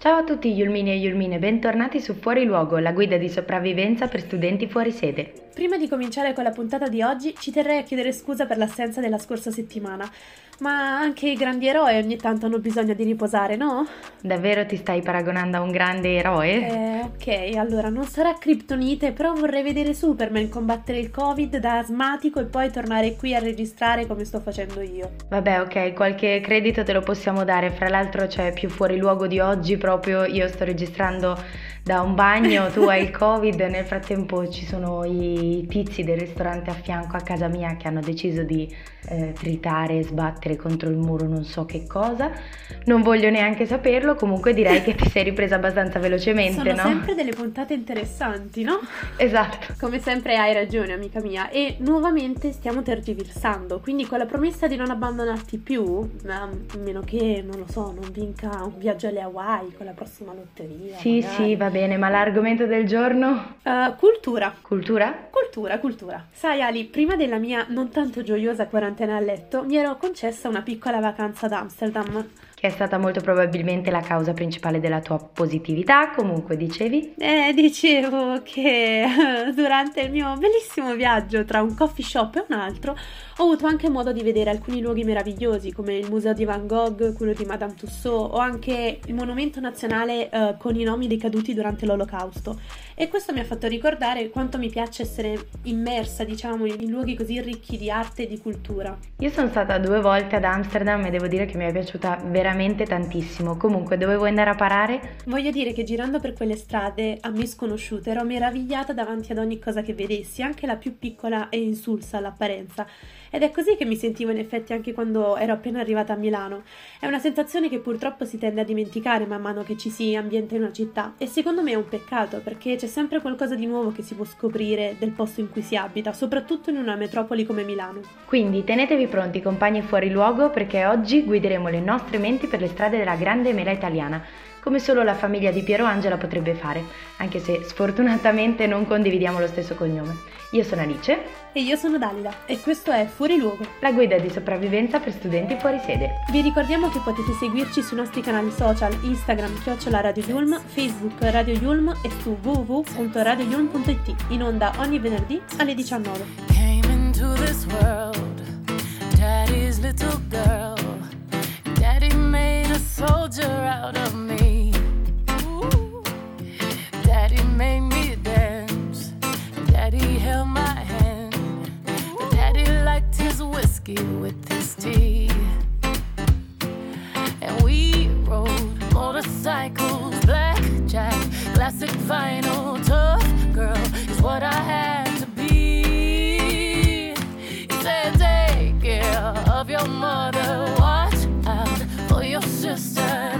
Ciao a tutti Yulmini e Yulmine, bentornati su Fuori Luogo, la guida di sopravvivenza per studenti fuori sede. Prima di cominciare con la puntata di oggi, ci terrei a chiedere scusa per l'assenza della scorsa settimana. Ma anche i grandi eroi ogni tanto hanno bisogno di riposare, no? Davvero ti stai paragonando a un grande eroe? Eh, ok, allora non sarà Kryptonite, però vorrei vedere Superman combattere il Covid da asmatico e poi tornare qui a registrare come sto facendo io. Vabbè, ok, qualche credito te lo possiamo dare. Fra l'altro c'è più fuori luogo di oggi, proprio io sto registrando da un bagno, tu hai il Covid, nel frattempo ci sono i tizi del ristorante a fianco a casa mia che hanno deciso di eh, tritare e sbattere contro il muro non so che cosa. Non voglio neanche saperlo, comunque direi che ti sei ripresa abbastanza velocemente, Sono no? sempre delle puntate interessanti, no? Esatto. Come sempre hai ragione, amica mia. E nuovamente stiamo tergiversando, quindi con la promessa di non abbandonarti più, a meno che, non lo so, non vinca un viaggio alle Hawaii con la prossima lotteria. Sì, magari. sì, va bene, ma l'argomento del giorno? Uh, cultura. Cultura? Cultura, cultura. Sai Ali, prima della mia non tanto gioiosa quarantena a letto, mi ero concessa una piccola vacanza ad Amsterdam. Che è stata molto probabilmente la causa principale della tua positività, comunque dicevi? Eh, dicevo che durante il mio bellissimo viaggio tra un coffee shop e un altro ho avuto anche modo di vedere alcuni luoghi meravigliosi come il museo di Van Gogh, quello di Madame Tussauds o anche il monumento nazionale eh, con i nomi dei caduti durante l'olocausto. E questo mi ha fatto ricordare quanto mi piace essere immersa, diciamo, in luoghi così ricchi di arte e di cultura. Io sono stata due volte ad Amsterdam e devo dire che mi è piaciuta veramente tantissimo. Comunque, dove vuoi andare a parare? Voglio dire che girando per quelle strade a me sconosciute ero meravigliata davanti ad ogni cosa che vedessi, anche la più piccola e insulsa all'apparenza. Ed è così che mi sentivo in effetti anche quando ero appena arrivata a Milano. È una sensazione che purtroppo si tende a dimenticare man mano che ci si ambienta in una città e secondo me è un peccato perché c'è sempre qualcosa di nuovo che si può scoprire del posto in cui si abita, soprattutto in una metropoli come Milano. Quindi tenetevi pronti compagni fuori luogo perché oggi guideremo le nostre menti per le strade della grande mela italiana come solo la famiglia di Piero Angela potrebbe fare, anche se sfortunatamente non condividiamo lo stesso cognome. Io sono Alice. E io sono Dalila e questo è Fuori Luogo, la guida di sopravvivenza per studenti fuori sede. Vi ricordiamo che potete seguirci sui nostri canali social Instagram chiocciola Radio Yulm, Facebook Radio Yulm e su www.radioyulm.it in onda ogni venerdì alle 19. Came into this world, daddy's little girl. Daddy made a soldier out of me. With his tea. And we rode motorcycles, blackjack, classic vinyl, tough girl is what I had to be. He said, Take care of your mother, watch out for your sister,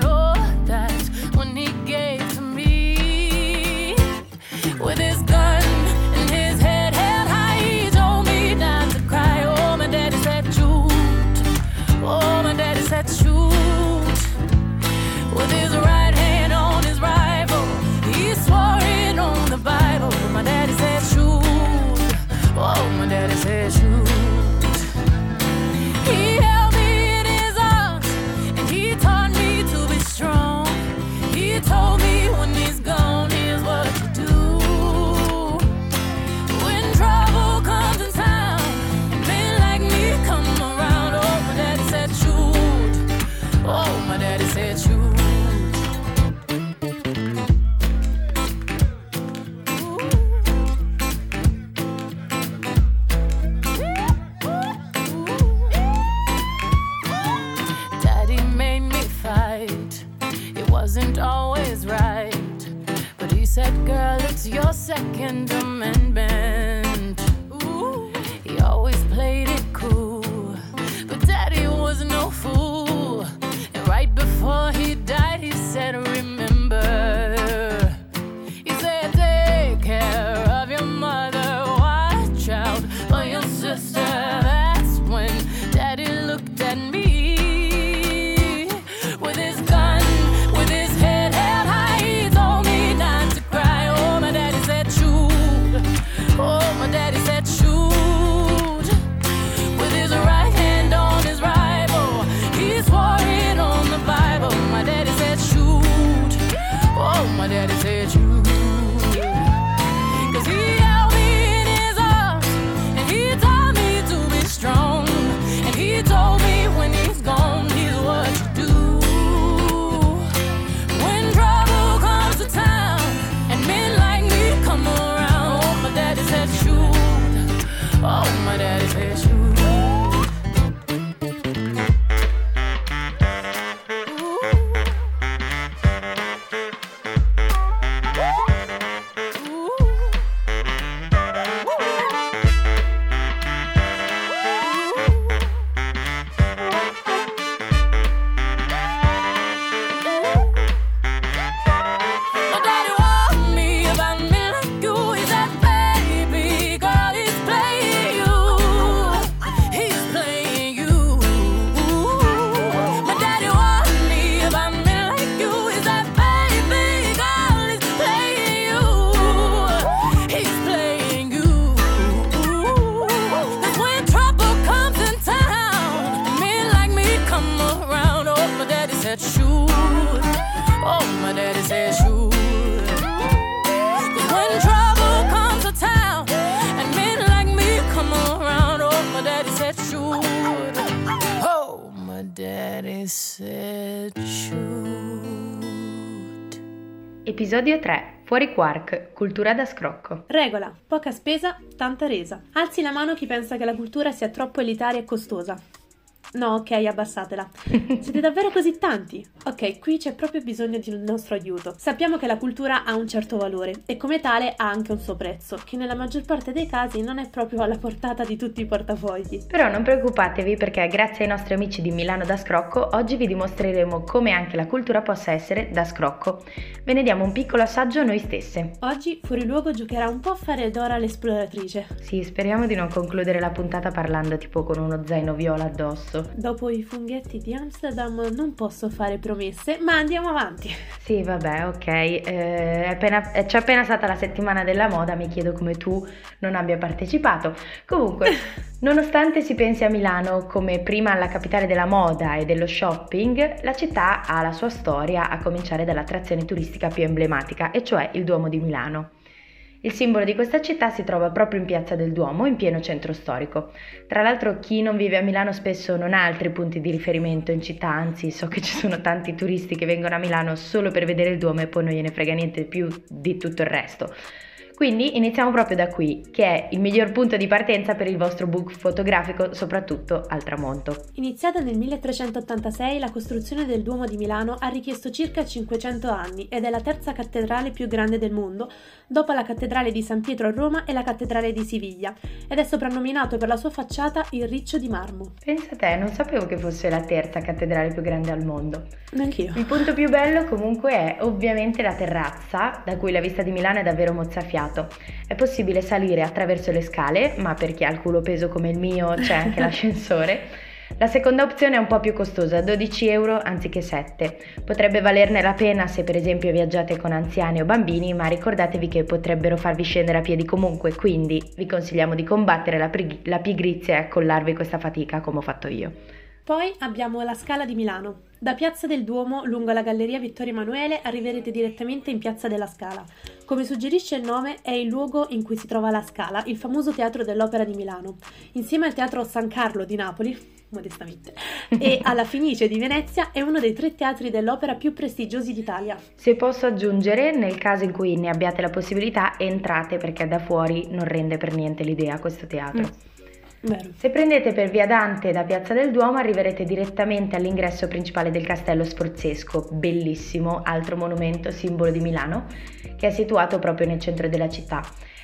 Episodio 3. Fuori Quark, cultura da scrocco. Regola: poca spesa, tanta resa. Alzi la mano chi pensa che la cultura sia troppo elitaria e costosa. No, ok, abbassatela. Siete davvero così tanti? Ok, qui c'è proprio bisogno di un nostro aiuto. Sappiamo che la cultura ha un certo valore e come tale ha anche un suo prezzo, che nella maggior parte dei casi non è proprio alla portata di tutti i portafogli. Però non preoccupatevi perché grazie ai nostri amici di Milano da Scrocco oggi vi dimostreremo come anche la cultura possa essere da scrocco. Ve ne diamo un piccolo assaggio noi stesse. Oggi Fuori Luogo giocherà un po' a fare Dora l'esploratrice. Sì, speriamo di non concludere la puntata parlando tipo con uno zaino viola addosso. Dopo i funghetti di Amsterdam non posso fare promesse, ma andiamo avanti. Sì, vabbè, ok. Eh, appena- eh, c'è appena stata la settimana della moda, mi chiedo come tu non abbia partecipato. Comunque, nonostante si pensi a Milano come prima alla capitale della moda e dello shopping, la città ha la sua storia a cominciare dall'attrazione turistica più emblematica, e cioè il Duomo di Milano. Il simbolo di questa città si trova proprio in Piazza del Duomo, in pieno centro storico. Tra l'altro chi non vive a Milano spesso non ha altri punti di riferimento in città, anzi so che ci sono tanti turisti che vengono a Milano solo per vedere il Duomo e poi non gliene frega niente più di tutto il resto. Quindi iniziamo proprio da qui, che è il miglior punto di partenza per il vostro book fotografico, soprattutto al tramonto. Iniziata nel 1386, la costruzione del Duomo di Milano ha richiesto circa 500 anni ed è la terza cattedrale più grande del mondo, dopo la cattedrale di San Pietro a Roma e la cattedrale di Siviglia, ed è soprannominato per la sua facciata il Riccio di Marmo. Pensa te, non sapevo che fosse la terza cattedrale più grande al mondo. Anch'io. Il punto più bello comunque è ovviamente la terrazza, da cui la vista di Milano è davvero mozzafiato. È possibile salire attraverso le scale, ma per chi ha il culo peso come il mio c'è anche l'ascensore. La seconda opzione è un po' più costosa, 12 euro anziché 7. Potrebbe valerne la pena se per esempio viaggiate con anziani o bambini, ma ricordatevi che potrebbero farvi scendere a piedi comunque, quindi vi consigliamo di combattere la, prig- la pigrizia e accollarvi questa fatica come ho fatto io. Poi abbiamo la Scala di Milano. Da Piazza del Duomo, lungo la Galleria Vittorio Emanuele, arriverete direttamente in Piazza della Scala. Come suggerisce il nome, è il luogo in cui si trova la Scala, il famoso teatro dell'Opera di Milano. Insieme al Teatro San Carlo di Napoli, modestamente, e alla Fenice di Venezia, è uno dei tre teatri dell'opera più prestigiosi d'Italia. Se posso aggiungere, nel caso in cui ne abbiate la possibilità, entrate perché da fuori non rende per niente l'idea questo teatro. Mm. Vero. Se prendete per via Dante da Piazza del Duomo arriverete direttamente all'ingresso principale del Castello Sforzesco, bellissimo, altro monumento simbolo di Milano, che è situato proprio nel centro della città.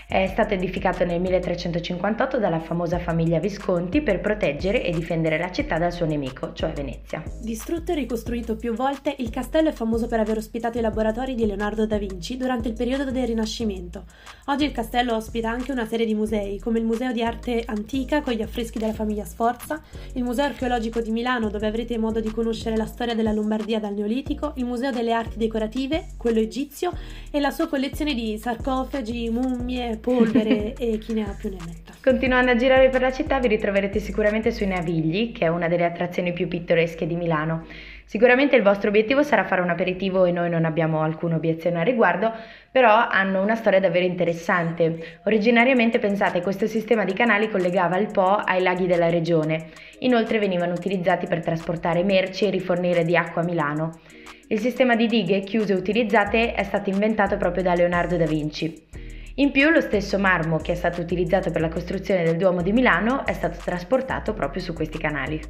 È stato edificato nel 1358 dalla famosa famiglia Visconti per proteggere e difendere la città dal suo nemico, cioè Venezia. Distrutto e ricostruito più volte, il castello è famoso per aver ospitato i laboratori di Leonardo da Vinci durante il periodo del Rinascimento. Oggi il castello ospita anche una serie di musei, come il Museo di Arte Antica con gli affreschi della famiglia Sforza, il Museo Archeologico di Milano dove avrete modo di conoscere la storia della Lombardia dal Neolitico, il Museo delle Arti Decorative, quello egizio, e la sua collezione di sarcofagi, mummie, polvere e chi ne ha più ne metta. Continuando a girare per la città vi ritroverete sicuramente sui Navigli, che è una delle attrazioni più pittoresche di Milano. Sicuramente il vostro obiettivo sarà fare un aperitivo e noi non abbiamo alcuna obiezione al riguardo, però hanno una storia davvero interessante. Originariamente pensate questo sistema di canali collegava il Po ai laghi della regione, inoltre venivano utilizzati per trasportare merci e rifornire di acqua a Milano. Il sistema di dighe chiuse e utilizzate è stato inventato proprio da Leonardo da Vinci. In più lo stesso marmo che è stato utilizzato per la costruzione del Duomo di Milano è stato trasportato proprio su questi canali.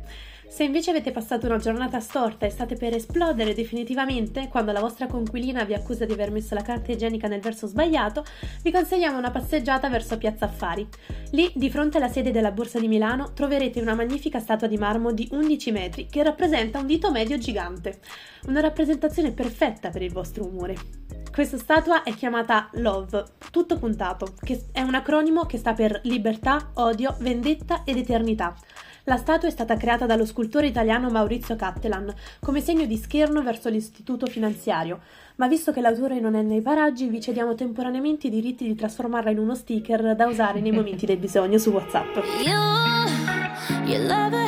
Se invece avete passato una giornata storta e state per esplodere definitivamente, quando la vostra conquilina vi accusa di aver messo la carta igienica nel verso sbagliato, vi consigliamo una passeggiata verso Piazza Affari. Lì, di fronte alla sede della Borsa di Milano, troverete una magnifica statua di marmo di 11 metri che rappresenta un dito medio gigante. Una rappresentazione perfetta per il vostro umore. Questa statua è chiamata Love, tutto puntato, che è un acronimo che sta per libertà, odio, vendetta ed eternità. La statua è stata creata dallo scultore italiano Maurizio Cattelan come segno di scherno verso l'istituto finanziario, ma visto che l'autore non è nei paraggi, vi cediamo temporaneamente i diritti di trasformarla in uno sticker da usare nei momenti del bisogno su WhatsApp. You, you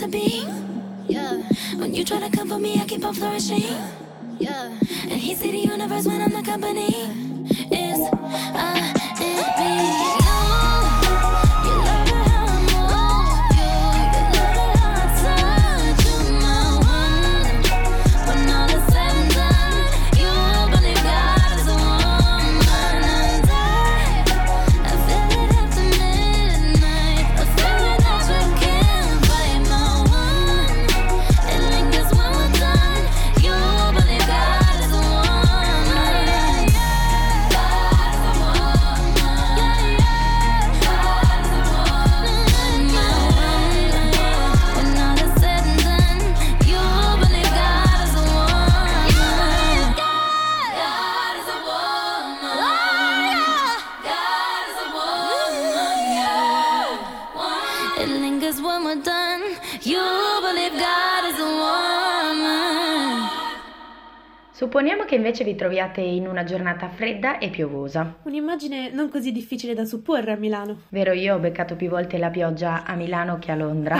to be. Yeah. When you try to come for me, I keep on flourishing. Yeah. And he see the universe when I'm the company. Is I it be? Done. You believe God is a woman. Supponiamo che invece vi troviate in una giornata fredda e piovosa. Un'immagine non così difficile da supporre a Milano. Vero, io ho beccato più volte la pioggia a Milano che a Londra.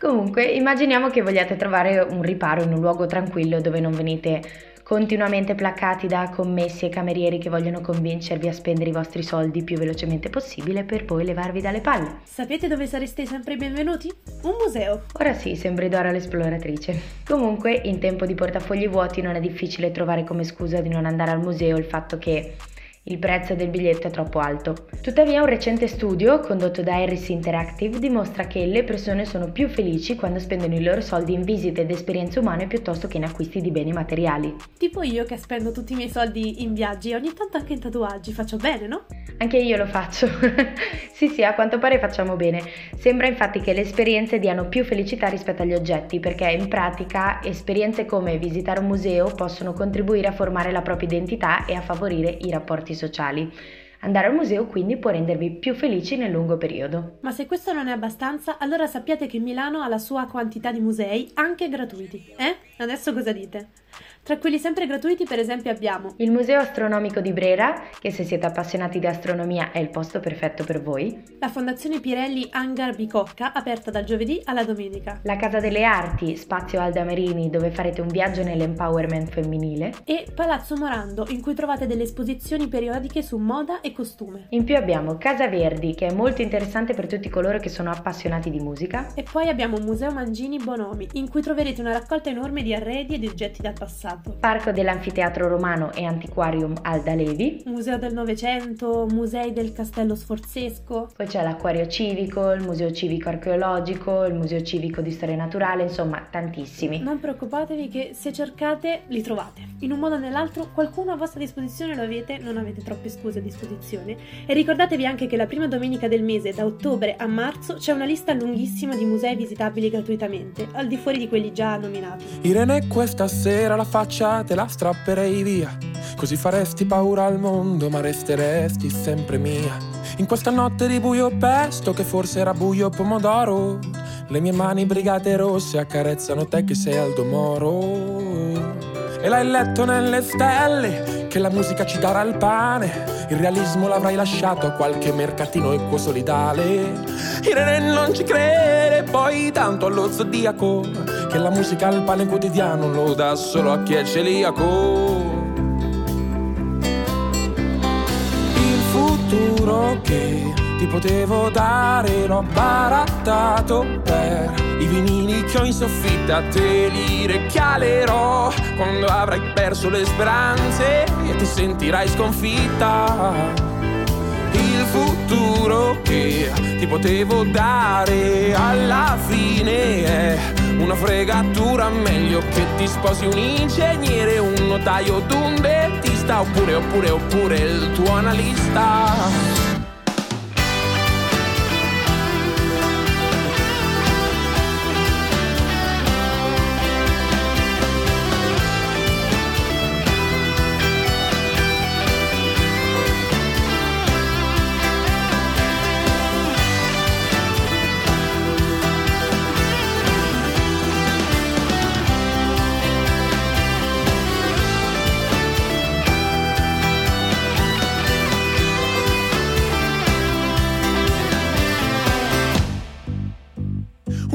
Comunque, immaginiamo che vogliate trovare un riparo in un luogo tranquillo dove non venite continuamente placcati da commessi e camerieri che vogliono convincervi a spendere i vostri soldi più velocemente possibile per poi levarvi dalle palle. Sapete dove sareste sempre benvenuti? Un museo. Ora sì, sembri Dora l'esploratrice. Comunque, in tempo di portafogli vuoti non è difficile trovare come scusa di non andare al museo il fatto che il prezzo del biglietto è troppo alto. Tuttavia un recente studio condotto da Harris Interactive dimostra che le persone sono più felici quando spendono i loro soldi in visite ed esperienze umane piuttosto che in acquisti di beni materiali. Tipo io che spendo tutti i miei soldi in viaggi e ogni tanto anche in tatuaggi. Faccio bene, no? Anche io lo faccio. sì, sì, a quanto pare facciamo bene. Sembra infatti che le esperienze diano più felicità rispetto agli oggetti, perché in pratica esperienze come visitare un museo possono contribuire a formare la propria identità e a favorire i rapporti sociali. Andare al museo quindi può rendervi più felici nel lungo periodo. Ma se questo non è abbastanza, allora sappiate che Milano ha la sua quantità di musei, anche gratuiti. Eh? Adesso cosa dite? Tra quelli sempre gratuiti, per esempio, abbiamo Il Museo Astronomico di Brera, che se siete appassionati di astronomia è il posto perfetto per voi, la Fondazione Pirelli Hangar Bicocca, aperta dal giovedì alla domenica, la Casa delle Arti, spazio Alda Merini dove farete un viaggio nell'empowerment femminile, e Palazzo Morando, in cui trovate delle esposizioni periodiche su moda e costume. in più abbiamo Casa Verdi, che è molto interessante per tutti coloro che sono appassionati di musica, E poi abbiamo Museo Mangini Bonomi, in cui troverete una raccolta enorme di arredi e di oggetti dal passato. Parco dell'Anfiteatro Romano e Antiquarium Alda Levi, Museo del Novecento, musei del Castello Sforzesco. poi c'è l'Acquario Civico, il Museo Civico Archeologico, il Museo Civico di Storia Naturale, insomma tantissimi. Non preoccupatevi che se cercate li trovate. In un modo o nell'altro qualcuno a vostra disposizione lo avete, non avete troppe scuse a disposizione. E ricordatevi anche che la prima domenica del mese, da ottobre a marzo, c'è una lista lunghissima di musei visitabili gratuitamente, al di fuori di quelli già nominati. Irene, questa sera la faccia te la strapperei via. Così faresti paura al mondo, ma resteresti sempre mia. In questa notte di buio pesto, che forse era buio pomodoro, le mie mani brigate rosse accarezzano te che sei Aldo Moro. E l'hai letto nelle stelle, che la musica ci darà il pane. Il realismo l'avrai lasciato a qualche mercatino equo solidale. Irene non ci crede, poi tanto allo zodiaco, che la musica al pane quotidiano lo dà solo a chi è celiaco. Il futuro che ti potevo dare l'ho barattato per i vinili che ho in soffitta te li recchialerò quando avrai perso le speranze e ti sentirai sconfitta. Il futuro che ti potevo dare alla fine è una fregatura meglio che ti sposi un ingegnere un notaio d'un dentista oppure oppure oppure il tuo analista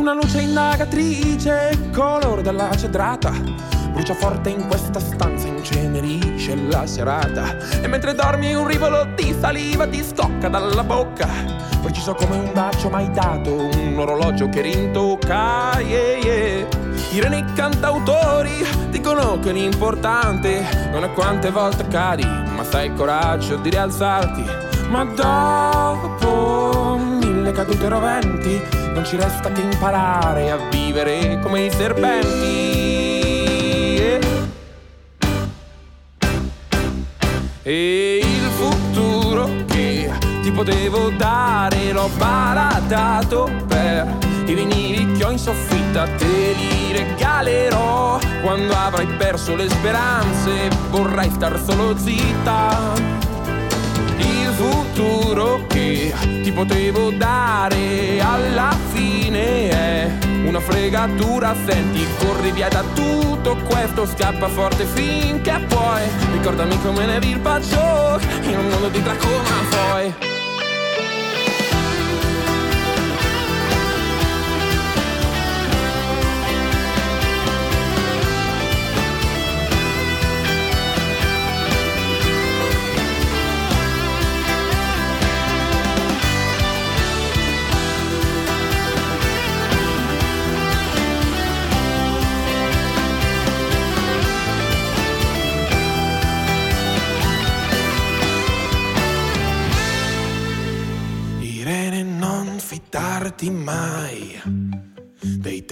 Una luce indagatrice, colore della cedrata. Brucia forte in questa stanza, incenerisce la serata. E mentre dormi un rivolo di saliva ti scocca dalla bocca. Preciso come un bacio mai dato, un orologio che rintocca. Yeah, yeah. I cantautori dicono che l'importante non è quante volte cadi, ma sai il coraggio di rialzarti. Ma dopo cadute roventi non ci resta che imparare a vivere come i serpenti. E il futuro che ti potevo dare l'ho baratato per i vinili che ho in soffitta te li regalerò quando avrai perso le speranze vorrai star solo zitta il futuro ti potevo dare alla fine è una fregatura. Senti corri via da tutto questo scappa forte finché puoi. Ricordami come ne il bacio in un mondo di tracoma poi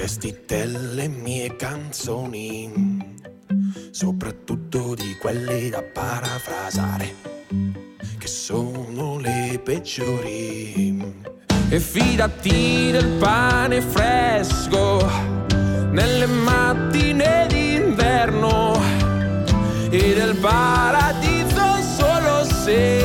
testi delle mie canzoni, soprattutto di quelle da parafrasare, che sono le peggiori. E fidati del pane fresco nelle mattine d'inverno e del paradiso solo se,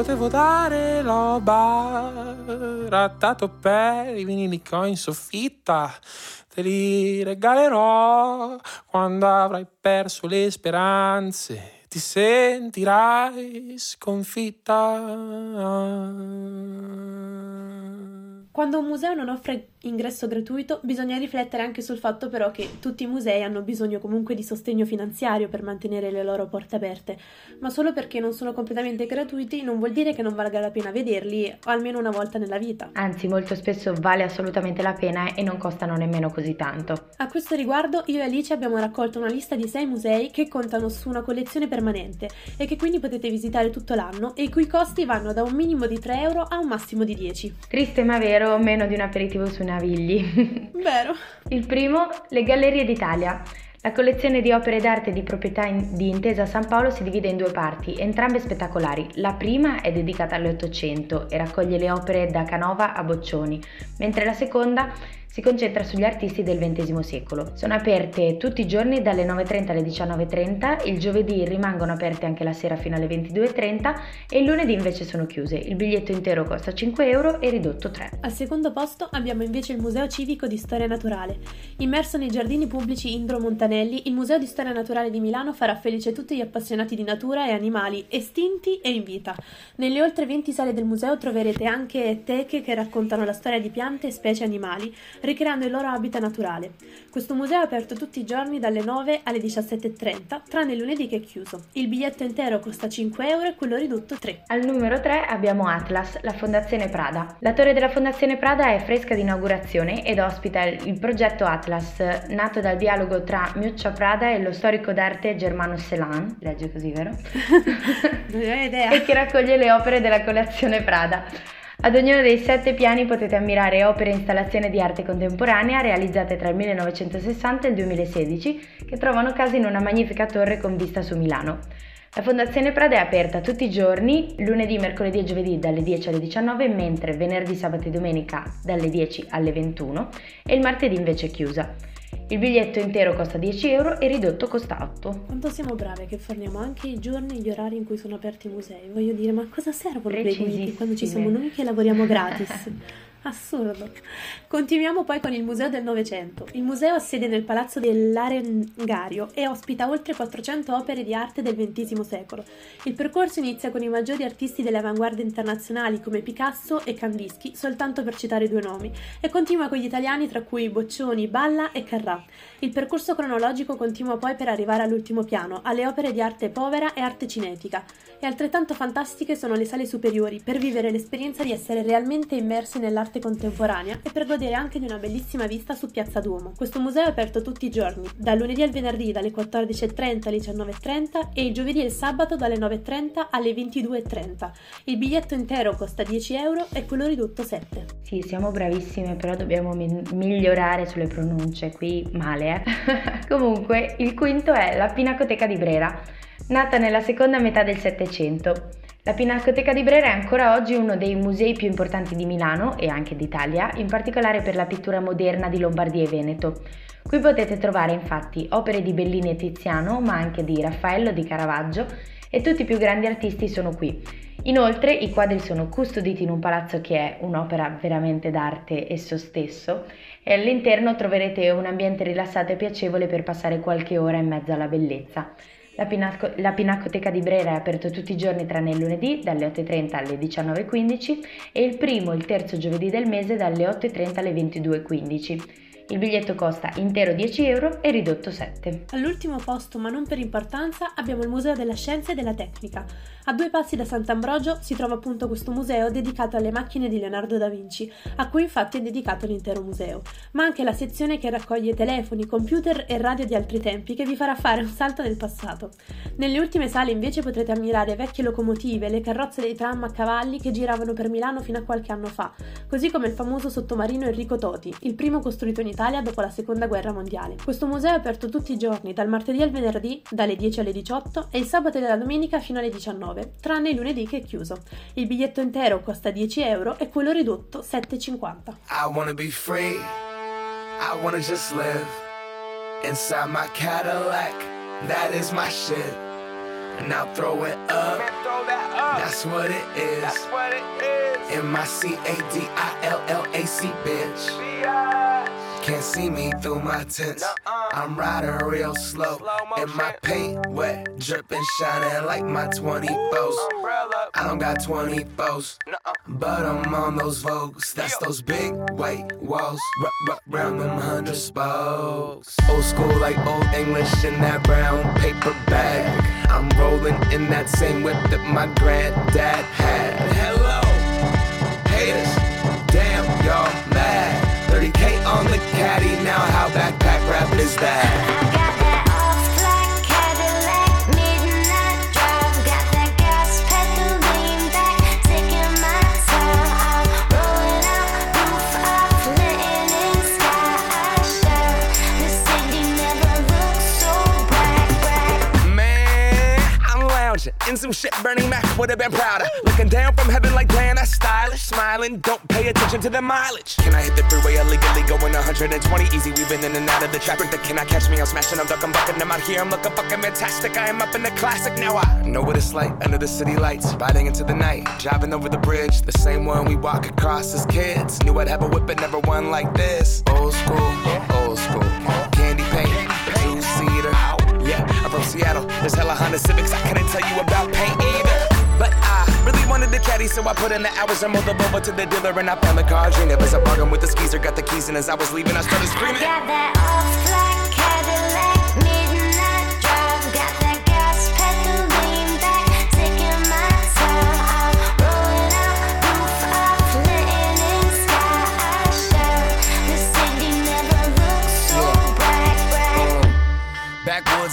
potevo dare l'ho barattato per i vinili che ho in soffitta. Te li regalerò quando avrai perso le speranze. Ti sentirai sconfitta. Quando un museo non offre ingresso gratuito, bisogna riflettere anche sul fatto però che tutti i musei hanno bisogno comunque di sostegno finanziario per mantenere le loro porte aperte, ma solo perché non sono completamente gratuiti non vuol dire che non valga la pena vederli almeno una volta nella vita. Anzi, molto spesso vale assolutamente la pena e non costano nemmeno così tanto. A questo riguardo io e Alice abbiamo raccolto una lista di 6 musei che contano su una collezione permanente e che quindi potete visitare tutto l'anno e i cui costi vanno da un minimo di 3 euro a un massimo di 10. Triste ma vero, meno di un aperitivo sui Navigli. Vero? Il primo, le Gallerie d'Italia. La collezione di opere d'arte di proprietà in- di Intesa San Paolo si divide in due parti, entrambe spettacolari. La prima è dedicata all'Ottocento e raccoglie le opere da Canova a Boccioni, mentre la seconda si concentra sugli artisti del XX secolo. Sono aperte tutti i giorni dalle 9.30 alle 19.30, il giovedì rimangono aperte anche la sera fino alle 22.30 e il lunedì invece sono chiuse. Il biglietto intero costa 5 euro e ridotto 3. Al secondo posto abbiamo invece il Museo Civico di Storia Naturale. Immerso nei giardini pubblici Indro Montanelli, il Museo di Storia Naturale di Milano farà felice tutti gli appassionati di natura e animali estinti e in vita. Nelle oltre 20 sale del museo troverete anche teche che raccontano la storia di piante e specie animali, ricreando il loro habitat naturale. Questo museo è aperto tutti i giorni dalle 9 alle 17.30, tranne il lunedì che è chiuso. Il biglietto intero costa 5 euro e quello ridotto 3. Al numero 3 abbiamo Atlas, la Fondazione Prada. La torre della Fondazione Prada è fresca di inaugurazione ed ospita il progetto Atlas, nato dal dialogo tra Miuccia Prada e lo storico d'arte Germano Celan, legge così vero? Non ho idea. e che raccoglie le opere della collezione Prada. Ad ognuno dei sette piani potete ammirare opere e installazioni di arte contemporanea realizzate tra il 1960 e il 2016 che trovano casa in una magnifica torre con vista su Milano. La Fondazione Prada è aperta tutti i giorni, lunedì, mercoledì e giovedì dalle 10 alle 19, mentre venerdì, sabato e domenica dalle 10 alle 21 e il martedì invece è chiusa. Il biglietto intero costa 10 euro e ridotto costa 8. Quanto siamo brave che forniamo anche i giorni e gli orari in cui sono aperti i musei. Voglio dire, ma cosa servono guidi quando ci siamo noi che lavoriamo gratis? Assurdo. Continuiamo poi con il Museo del Novecento. Il museo ha sede nel Palazzo dell'Arengario e ospita oltre 400 opere di arte del XX secolo. Il percorso inizia con i maggiori artisti delle avanguardie internazionali come Picasso e Kandinsky, soltanto per citare due nomi, e continua con gli italiani tra cui Boccioni, Balla e Carrà. Il percorso cronologico continua poi per arrivare all'ultimo piano, alle opere di arte povera e arte cinetica. E altrettanto fantastiche sono le sale superiori, per vivere l'esperienza di essere realmente immersi nell'arte arte contemporanea e per godere anche di una bellissima vista su Piazza Duomo. Questo museo è aperto tutti i giorni, dal lunedì al venerdì dalle 14.30 alle 19.30 e il giovedì e il sabato dalle 9.30 alle 22.30. Il biglietto intero costa 10 euro e quello ridotto 7. Sì, siamo bravissime, però dobbiamo mi- migliorare sulle pronunce, qui male, eh. Comunque, il quinto è la Pinacoteca di Brera, nata nella seconda metà del Settecento. La Pinacoteca di Brera è ancora oggi uno dei musei più importanti di Milano e anche d'Italia, in particolare per la pittura moderna di Lombardia e Veneto. Qui potete trovare infatti opere di Bellini e Tiziano, ma anche di Raffaello, di Caravaggio e tutti i più grandi artisti sono qui. Inoltre i quadri sono custoditi in un palazzo che è un'opera veramente d'arte esso stesso e all'interno troverete un ambiente rilassato e piacevole per passare qualche ora in mezzo alla bellezza. La, Pinaco- la, Pinacoteca di Brera è aperta tutti i giorni tranne il lunedì dalle 8.30 alle 19.15 e il primo e il terzo giovedì del mese dalle 8.30 alle 22.15. Il biglietto costa intero 10 euro e ridotto 7. All'ultimo posto, ma non per importanza, abbiamo il Museo della Scienza e della Tecnica. A due passi da Sant'Ambrogio si trova appunto questo museo dedicato alle macchine di Leonardo da Vinci, a cui infatti è dedicato l'intero museo, ma anche la sezione che raccoglie telefoni, computer e radio di altri tempi che vi farà fare un salto nel passato. Nelle ultime sale invece potrete ammirare vecchie locomotive, le carrozze dei tram a cavalli che giravano per Milano fino a qualche anno fa, così come il famoso sottomarino Enrico Toti, il primo costruito in Italia dopo la seconda guerra mondiale. Questo museo è aperto tutti i giorni, dal martedì al venerdì, dalle 10 alle 18 e il sabato e la domenica fino alle 19, tranne il lunedì che è chiuso. Il biglietto intero costa 10 euro e quello ridotto 7,50. I wanna be free, I wanna just live inside my Cadillac, that is my shit. And I'll throw it up, that's what it is. In my C A D I L L A C, bitch. Can't see me through my tents. I'm riding real slow. And my paint wet, dripping, shining like my 24s. I don't got 24s, but I'm on those Vogues. That's those big white walls. R- r- round them hundred spokes. Old school like old English in that brown paper bag. I'm rolling in that same whip that my granddad had. Hello, haters. Damn, y'all mad. 30k on the caddy, now how backpack rap is that? Some shit, Bernie Mac would have been prouder. Looking down from heaven like damn, that's stylish. Smiling, don't pay attention to the mileage. Can I hit the freeway illegally going 120 easy? we've been in and out of the traffic. That cannot catch me. I'm smashing, I'm ducking, bucking. I'm out here, I'm looking fucking fantastic. I am up in the classic. Now I know what it's like under the city lights. Riding into the night, driving over the bridge. The same one we walk across as kids. Knew I'd have a whip, but never one like this. Old school, old school. Seater. From Seattle. There's hella Honda Civics. I couldn't tell you about paint either. But I really wanted the caddy, so I put in the hours and moved over to the dealer and I found the car. Dream it was a bargain with the skeezer, got the keys, and as I was leaving, I started screaming. Got that off black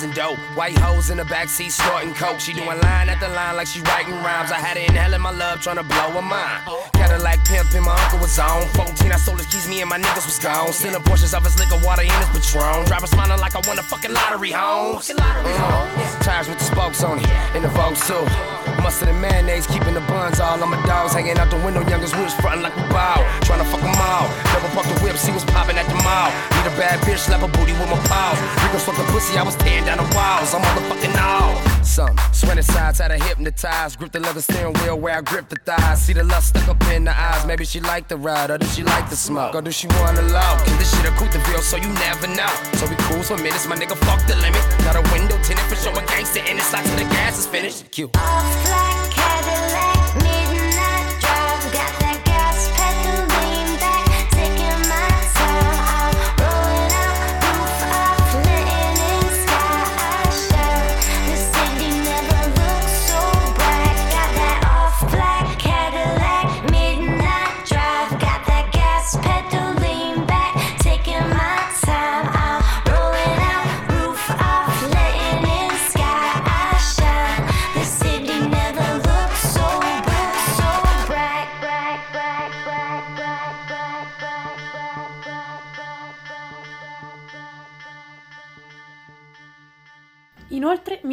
in dope. White hoes in the backseat snorting coke. She doing line after line like she writing rhymes. I had her inhaling my love, trying to blow her mind. Cadillac pimpin', my uncle was on. 14, I sold his keys, me and my niggas was gone. Sending portions of his liquor, water in his Patron. Driver smiling like I won a fucking lottery, home. Uh, tires with the spokes on it, in the Vogue too. Mustard and mayonnaise, keeping the buns all on my dogs. Hanging out the window, youngest woods frontin' like we bow. Trying to fuck them all. Double park the whip, see what's poppin' at the mall. Need a bad bitch, slap a booty with my paws. Rico fuck the pussy, I was tearing down the walls. I'm motherfucking all. Some sweating sides, had her hypnotized. Grip the leather steering wheel where I grip the thighs. See the lust stuck up in the eyes. Maybe she like the ride, or does she like the smoke? Or does she wanna love? This shit a Couteville, so you never know. So we cruise for minutes, my nigga fuck the limit. Got a window tinted for showing gangster in it. Slide till the gas is finished. Cute.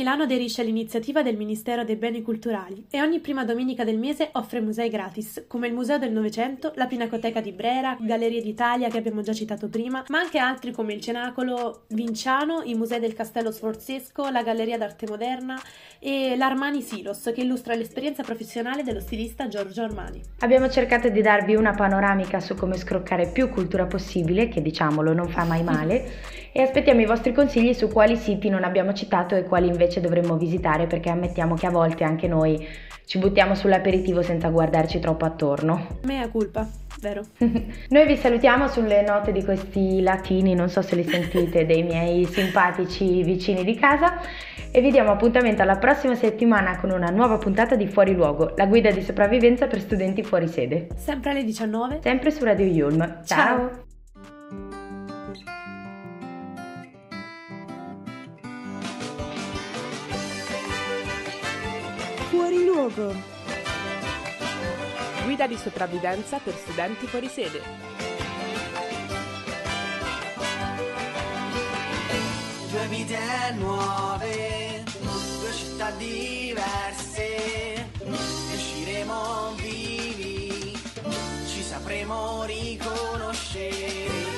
Milano aderisce all'iniziativa del Ministero dei Beni Culturali e ogni prima domenica del mese offre musei gratis, come il Museo del Novecento, la Pinacoteca di Brera, Gallerie d'Italia che abbiamo già citato prima, ma anche altri come il Cenacolo Vinciano, i musei del Castello Sforzesco, la Galleria d'Arte Moderna e l'Armani Silos, che illustra l'esperienza professionale dello stilista Giorgio Armani. Abbiamo cercato di darvi una panoramica su come scroccare più cultura possibile, che diciamolo non fa mai male, e aspettiamo i vostri consigli su quali siti non abbiamo citato e quali invece dovremmo visitare, perché ammettiamo che a volte anche noi ci buttiamo sull'aperitivo senza guardarci troppo attorno. Mea culpa, vero? Noi vi salutiamo sulle note di questi latini, non so se li sentite, dei miei simpatici vicini di casa e vi diamo appuntamento alla prossima settimana con una nuova puntata di Fuori Luogo, la guida di sopravvivenza per studenti fuori sede. Sempre alle 19. Sempre su Radio Yulm. Ciao. Ciao. Fuori luogo. Guida di sopravvivenza per studenti fuori sede. Due vite nuove, due città diverse, usciremo vivi, ci sapremo riconoscere.